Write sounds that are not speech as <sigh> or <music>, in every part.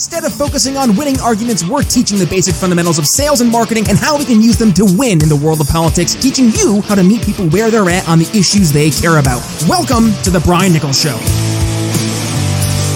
Instead of focusing on winning arguments, we're teaching the basic fundamentals of sales and marketing and how we can use them to win in the world of politics, teaching you how to meet people where they're at on the issues they care about. Welcome to The Brian Nichols Show.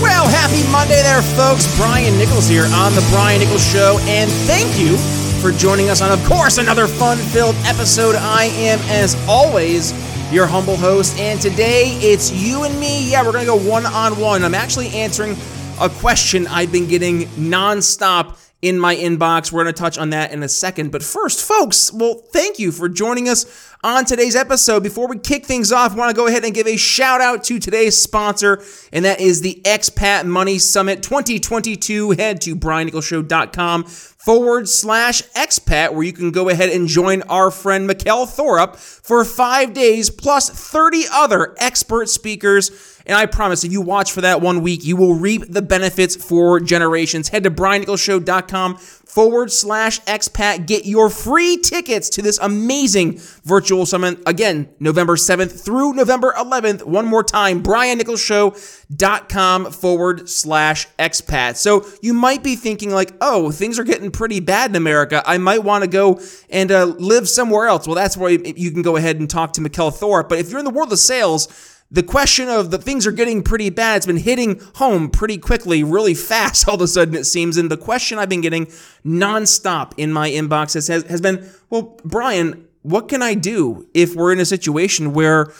Well, happy Monday there, folks. Brian Nichols here on The Brian Nichols Show, and thank you for joining us on, of course, another fun filled episode. I am, as always, your humble host, and today it's you and me. Yeah, we're going to go one on one. I'm actually answering a question I've been getting nonstop in my inbox. We're going to touch on that in a second. But first, folks, well, thank you for joining us on today's episode. Before we kick things off, I want to go ahead and give a shout out to today's sponsor, and that is the Expat Money Summit 2022. Head to briannicholsshow.com forward slash expat, where you can go ahead and join our friend Mikkel Thorup for five days plus 30 other expert speakers. And I promise if you watch for that one week, you will reap the benefits for generations. Head to briannicholsshow.com forward slash expat. Get your free tickets to this amazing virtual summit. Again, November 7th through November 11th. One more time, briannicholsshow.com forward slash expat. So you might be thinking like, oh, things are getting pretty bad in America. I might want to go and uh, live somewhere else. Well, that's where you can go ahead and talk to Mikkel Thorup. But if you're in the world of sales, the question of the things are getting pretty bad, it's been hitting home pretty quickly, really fast <laughs> all of a sudden, it seems. And the question I've been getting nonstop in my inbox has, has been, well, Brian, what can I do if we're in a situation where,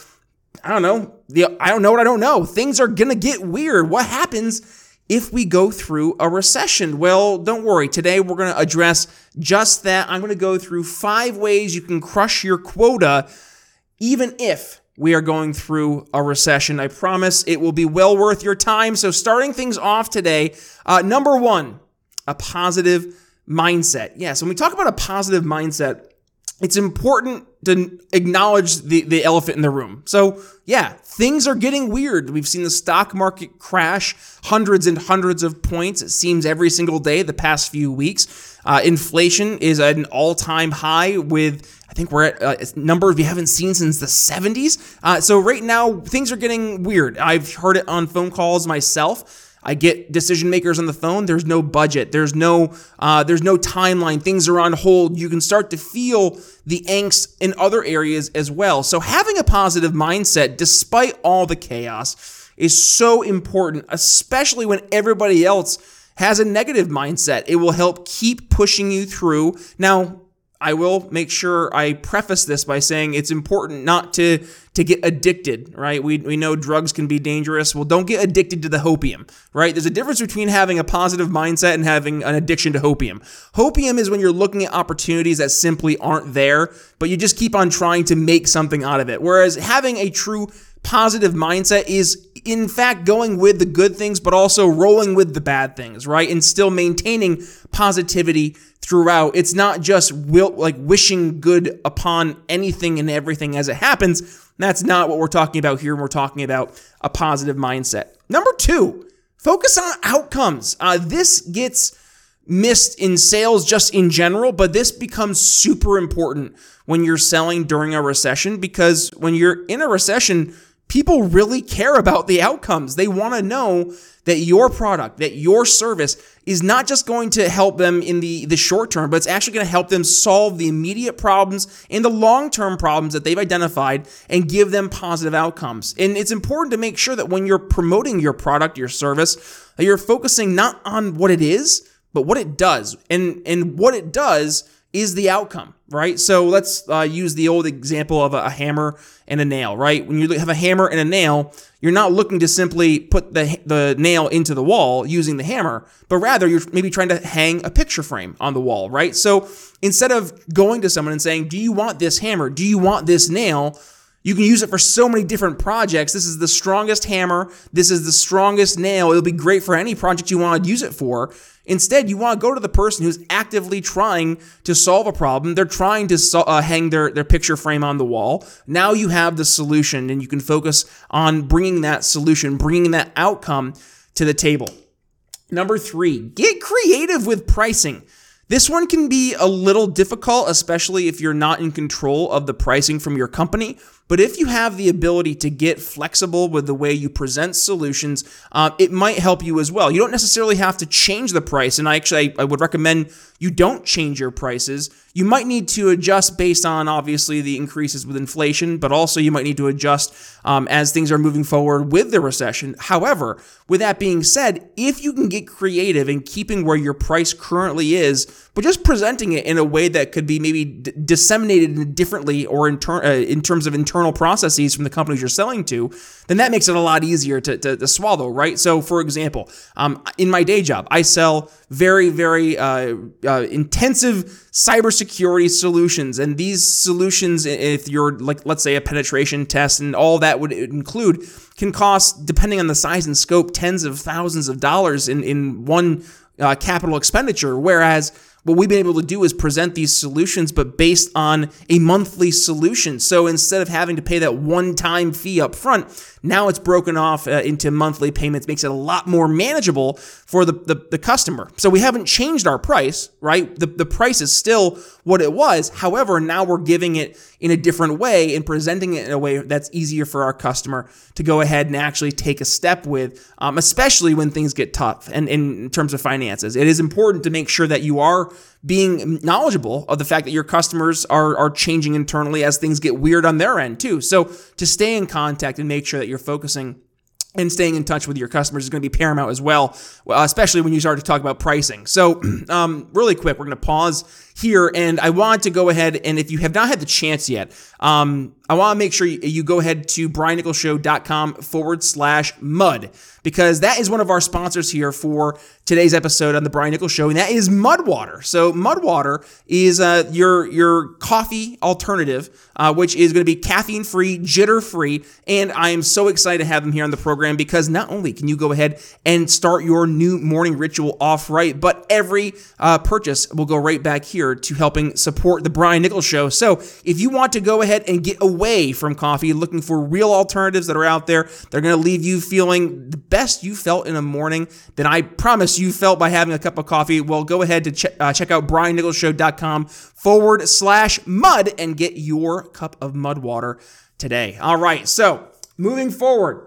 I don't know, the, I don't know what I don't know. Things are going to get weird. What happens if we go through a recession? Well, don't worry. Today we're going to address just that. I'm going to go through five ways you can crush your quota, even if we are going through a recession. I promise it will be well worth your time. So, starting things off today, uh, number one, a positive mindset. Yes, when we talk about a positive mindset, it's important to acknowledge the, the elephant in the room. So, yeah, things are getting weird. We've seen the stock market crash hundreds and hundreds of points, it seems, every single day the past few weeks. Uh, inflation is at an all time high with think we're at uh, numbers we haven't seen since the 70s. Uh, so right now things are getting weird. I've heard it on phone calls myself. I get decision makers on the phone. There's no budget. There's no uh, there's no timeline. Things are on hold. You can start to feel the angst in other areas as well. So having a positive mindset, despite all the chaos, is so important, especially when everybody else has a negative mindset. It will help keep pushing you through. Now, I will make sure I preface this by saying it's important not to to get addicted, right? We, we know drugs can be dangerous. Well, don't get addicted to the hopium, right? There's a difference between having a positive mindset and having an addiction to hopium. Hopium is when you're looking at opportunities that simply aren't there, but you just keep on trying to make something out of it. Whereas having a true positive mindset is in fact going with the good things but also rolling with the bad things right? And still maintaining positivity throughout. It's not just will, like wishing good upon anything and everything as it happens. That's not what we're talking about here we're talking about a positive mindset. Number two focus on outcomes. Uh, this gets missed in sales just in general, but this becomes super important when you're selling during a recession because when you're in a recession, people really care about the outcomes. They want to know that your product, that your service is not just going to help them in the, the short term, but it's actually going to help them solve the immediate problems and the long term problems that they've identified and give them positive outcomes. And it's important to make sure that when you're promoting your product, your service, that you're focusing not on what it is, but what it does. And, and what it does is the outcome, right? So let's uh, use the old example of a, hammer and a nail, right? When you have a hammer and a nail, you're not looking to simply put the, the nail into the wall using the hammer, but rather you're maybe trying to hang a picture frame on the wall, right? So instead of going to someone and saying, Do you want this hammer? Do you want this nail? You can use it for so many different projects. This is the strongest hammer. This is the strongest nail. It'll be great for any project you want to use it for. Instead, you want to go to the person who's actively trying to solve a problem. They're trying to so- uh, hang their, their picture frame on the wall. Now you have the solution, and you can focus on bringing that solution, bringing that outcome to the table. Number three, get creative with pricing. This one can be a little difficult, especially if you're not in control of the pricing from your company. But if you have the ability to get flexible with the way you present solutions, uh, it might help you as well. You don't necessarily have to change the price, and I actually I, I would recommend you don't change your prices. You might need to adjust based on obviously the increases with inflation, but also you might need to adjust um, as things are moving forward with the recession. However, with that being said, if you can get creative in keeping where your price currently is, but just presenting it in a way that could be maybe d- disseminated differently or in, ter- uh, in terms of internal processes from the companies you're selling to, then that makes it a lot easier to, to, to swallow, right? So, for example, um, in my day job, I sell very, very uh, uh, intensive cybersecurity solutions. And these solutions, if you're like, let's say, a penetration test and all that would include, can cost, depending on the size and scope, tens of thousands of dollars in, in one uh, capital expenditure. Whereas what we've been able to do is present these solutions, but based on a monthly solution. So instead of having to pay that one time fee up front, now it's broken off uh, into monthly payments, makes it a lot more manageable for the, the, the, customer. So we haven't changed our price, right? The, the price is still what it was. However, now we're giving it in a different way and presenting it in a way that's easier for our customer to go ahead and actually take a step with, um, especially when things get tough and, and in terms of finances. It is important to make sure that you are being knowledgeable of the fact that your customers are, are changing internally as things get weird on their end too. So to stay in contact and make sure that you're focusing and staying in touch with your customers is going to be paramount as well, especially when you start to talk about pricing. So, <clears throat> um, really quick, we're going to pause here, and I want to go ahead and if you have not had the chance yet, um, I want to make sure you, go ahead to briannicholsshow.com forward slash mud because that is one of our sponsors here for today's episode on the Brian Nichols Show, and that is Mudwater. So Mudwater is uh, your your coffee alternative, uh, which is going to be caffeine free, jitter free, and I am so excited to have them here on the program because not only can you go ahead and start your new morning ritual off right, but every uh, purchase will go right back here to helping support the Brian Nichols Show. So if you want to go ahead and get away from coffee, looking for real alternatives that are out there, they're going to leave you feeling the best you felt in a morning, then I promise you felt by having a cup of coffee. Well, go ahead to ch- uh, check out briannicholsshow.com forward slash mud and get your cup of mud water today. All right, so moving forward.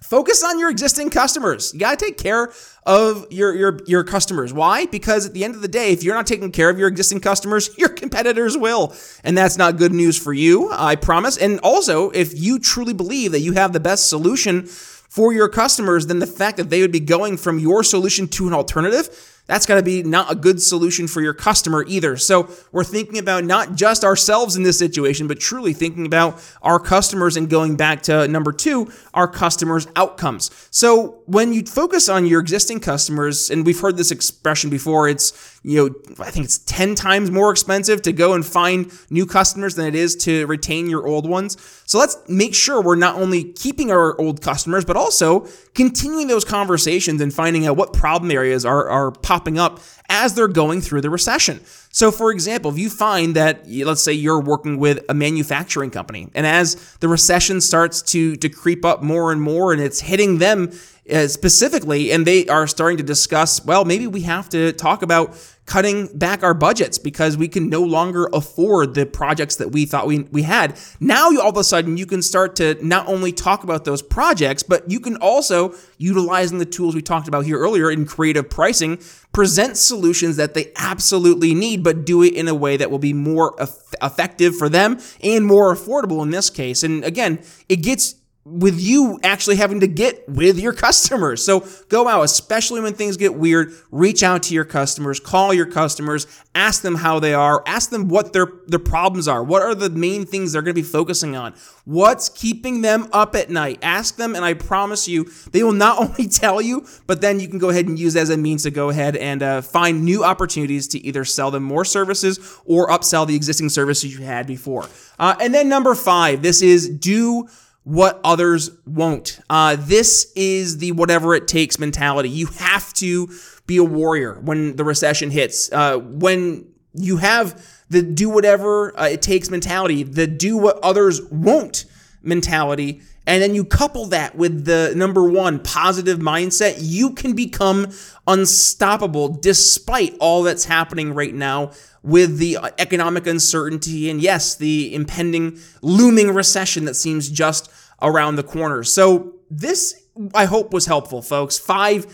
Focus on your existing customers. You got to take care of your, your, your customers. Why? Because at the end of the day, if you're not taking care of your existing customers, <laughs> your competitors will. And that's not good news for you, I promise. And also, if you truly believe that you have the best solution for your customers, then the fact that they would be going from your solution to an alternative that's got to be not a good solution for your customer either. So we're thinking about not just ourselves in this situation, but truly thinking about our customers and going back to number two, our customers' outcomes. So when you focus on your existing customers, and we've heard this expression before, it's, you know, I think it's 10 times more expensive to go and find new customers than it is to retain your old ones. So let's make sure we're not only keeping our old customers, but also continuing those conversations and finding out what problem areas are, are popping up as they're going through the recession. So, for example, if you find that, let's say you're working with a manufacturing company, and as the recession starts to, to creep up more and more and it's hitting them uh, specifically, and they are starting to discuss, well, maybe we have to talk about cutting back our budgets because we can no longer afford the projects that we thought we, we had. Now, all of a sudden, you can start to not only talk about those projects, but you can also, utilizing the tools we talked about here earlier in creative pricing, present solutions that they absolutely need, but do it in a way that will be more effective for them and more affordable in this case. And again, it gets with you actually having to get with your customers. So go out, especially when things get weird, reach out to your customers, call your customers, ask them how they are, ask them what their, their problems are. What are the main things they're going to be focusing on? What's keeping them up at night? Ask them, and I promise you, they will not <laughs> only tell you, but then you can go ahead and use as a means to go ahead and uh, find new opportunities to either sell them more services or upsell the existing services you had before. Uh, and then number five, this is do what others won't. Uh, this is the whatever it takes mentality. You have to be a warrior when the recession hits. Uh, when you have the do whatever uh, it takes mentality, the do what others won't mentality, and then you couple that with the number one positive mindset, you can become unstoppable despite all that's happening right now with the economic uncertainty and, yes, the impending looming recession that seems just around the corner. So, this I hope was helpful, folks. Five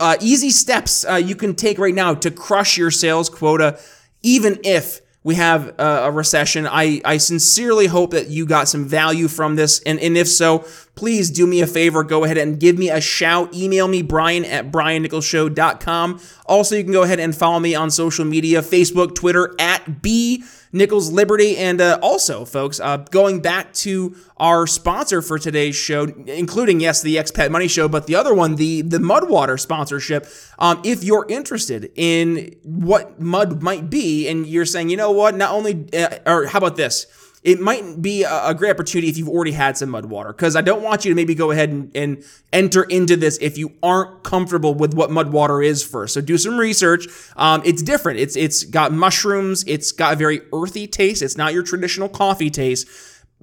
uh, easy steps uh, you can take right now to crush your sales quota, even if we have a, a recession. I, I sincerely hope that you got some value from this. And, and if so, please do me a favor. Go ahead and give me a shout. Email me, Brian at briannicholsshow.com. Also, you can go ahead and follow me on social media Facebook, Twitter, at B. Nichols Liberty. And uh, also, folks, uh, going back to our sponsor for today's show, including, yes, the Expat Money Show, but the other one, the, the Mudwater sponsorship. Um, if you're interested in what mud might be, and you're saying, you know what, not only, uh, or how about this? It might be a, great opportunity if you've already had some mud water because I don't want you to maybe go ahead and, and, enter into this if you aren't comfortable with what mud water is first. So do some research. Um, it's different. It's it's got mushrooms. It's got a very earthy taste. It's not your traditional coffee taste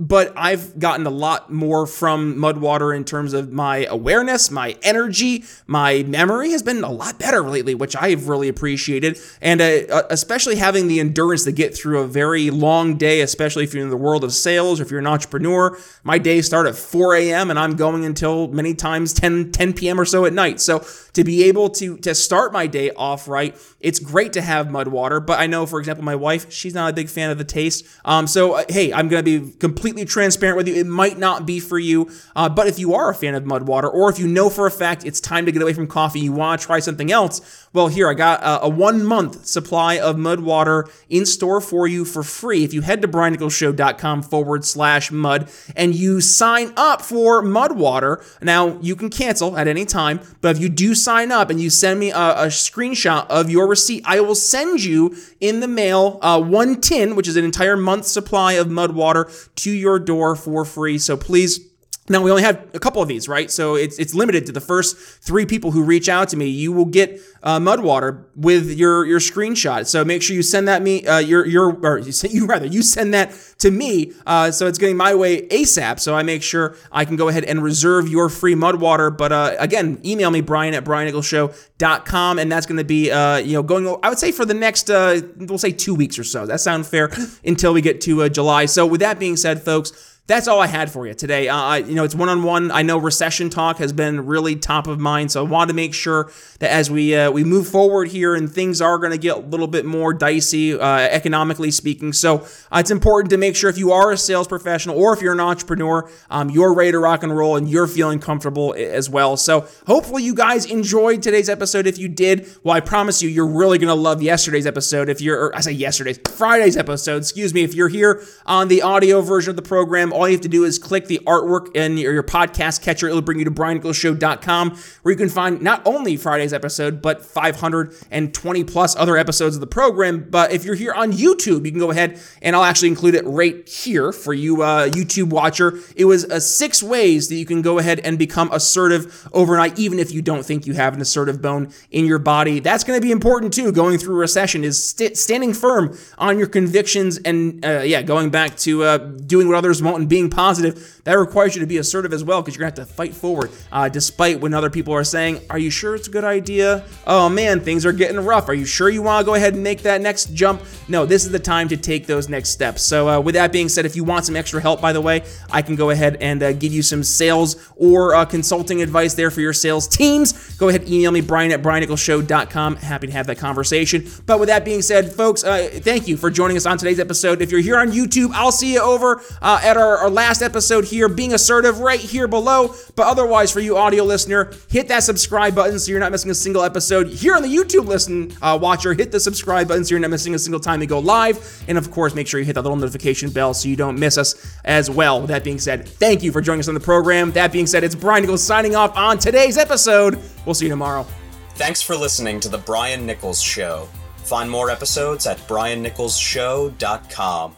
but I've gotten a lot more from Mudwater in terms of my awareness, my energy, my memory has been a lot better lately, which I've really appreciated. And uh, uh, especially having the endurance to get through a very long day, especially if you're in the world of sales or if you're an entrepreneur. My days start at 4 a.m. and I'm going until many times 10, 10 p.m. or so at night. So to be able to, to start my day off right, it's great to have Mudwater. But I know, for example, my wife, she's not a big fan of the taste. Um, so, uh, hey, I'm going to be completely completely transparent with you. It might not be for you, uh, but if you are a fan of mud water, or if you know for a fact it's time to get away from coffee, you want to try something else, well, here I got a, a one month supply of mud water in store for you for free. If you head to briannicholsshow.com forward slash mud and you sign up for mud water, now you can cancel at any time, but if you do sign up and you send me a, a screenshot of your receipt, I will send you in the mail uh, one tin, which is an entire month supply of mud water to your door for free. So please now we only have a couple of these, right? So it's it's limited to the first three people who reach out to me. You will get uh, Mudwater with your your screenshot. So make sure you send that me uh, your your or you, send, <laughs> you rather you send that to me. Uh, so it's getting my way ASAP. So I make sure I can go ahead and reserve your free Mudwater. But uh, again, email me Brian at briannicholsshow.com, and that's going to be uh, you know going. I would say for the next uh, we'll say two weeks or so. That sound fair <laughs> until we get to July. So with that being said, folks that's all I had for you today. Uh, you know, it's one on one. I know recession talk has been really top of mind, so I want to make sure that as we uh, we move forward here and things are going to get a little bit more dicey, uh, economically speaking. So uh, it's important to make sure if you are a sales professional or if you're an entrepreneur, um, you're ready to rock and roll and you're feeling comfortable as well. So hopefully you guys enjoyed today's episode. If you did, well, I promise you, you're really going to love yesterday's episode. If you're, I say yesterday's, Friday's episode. Excuse me. If you're here on the audio version of the program all you have to do is click the artwork in your, your podcast catcher. It'll bring you to briannicholsshow.com where you can find not only Friday's episode, but 520 plus other episodes of the program. But if you're here on YouTube, you can go ahead and I'll actually include it right here for you, uh, YouTube watcher. It was uh, six ways that you can go ahead and become assertive overnight, even if you don't think you have an assertive bone in your body. That's going to be important too. Going through recession is st- standing firm on your convictions and, uh, yeah, going back to uh, doing what others won't and being positive, that requires you to be assertive as well because you're going to have to fight forward uh, despite when other people are saying, Are you sure it's a good idea? Oh man, things are getting rough. Are you sure you want to go ahead and make that next jump? No, this is the time to take those next steps. So, uh, with that being said, if you want some extra help, by the way, I can go ahead and uh, give you some sales or uh, consulting advice there for your sales teams. Go ahead, email me, Brian at briannicholsshow.com. Happy to have that conversation. But with that being said, folks, uh, thank you for joining us on today's episode. If you're here on YouTube, I'll see you over uh, at our, our last last episode here, being assertive right here below. But otherwise, for you audio listener, hit that subscribe button so you're not missing a single episode. Here on the YouTube listen uh, watcher, hit the subscribe button so you're not missing a single time we go live. And of course, make sure you hit that little notification bell so you don't miss us as well. With that being said, thank you for joining us on the program. That being said, it's Brian Nichols signing off on today's episode. We'll see you tomorrow. Thanks for listening to The Brian Nichols Show. Find more episodes at briannicholsshow.com.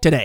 today.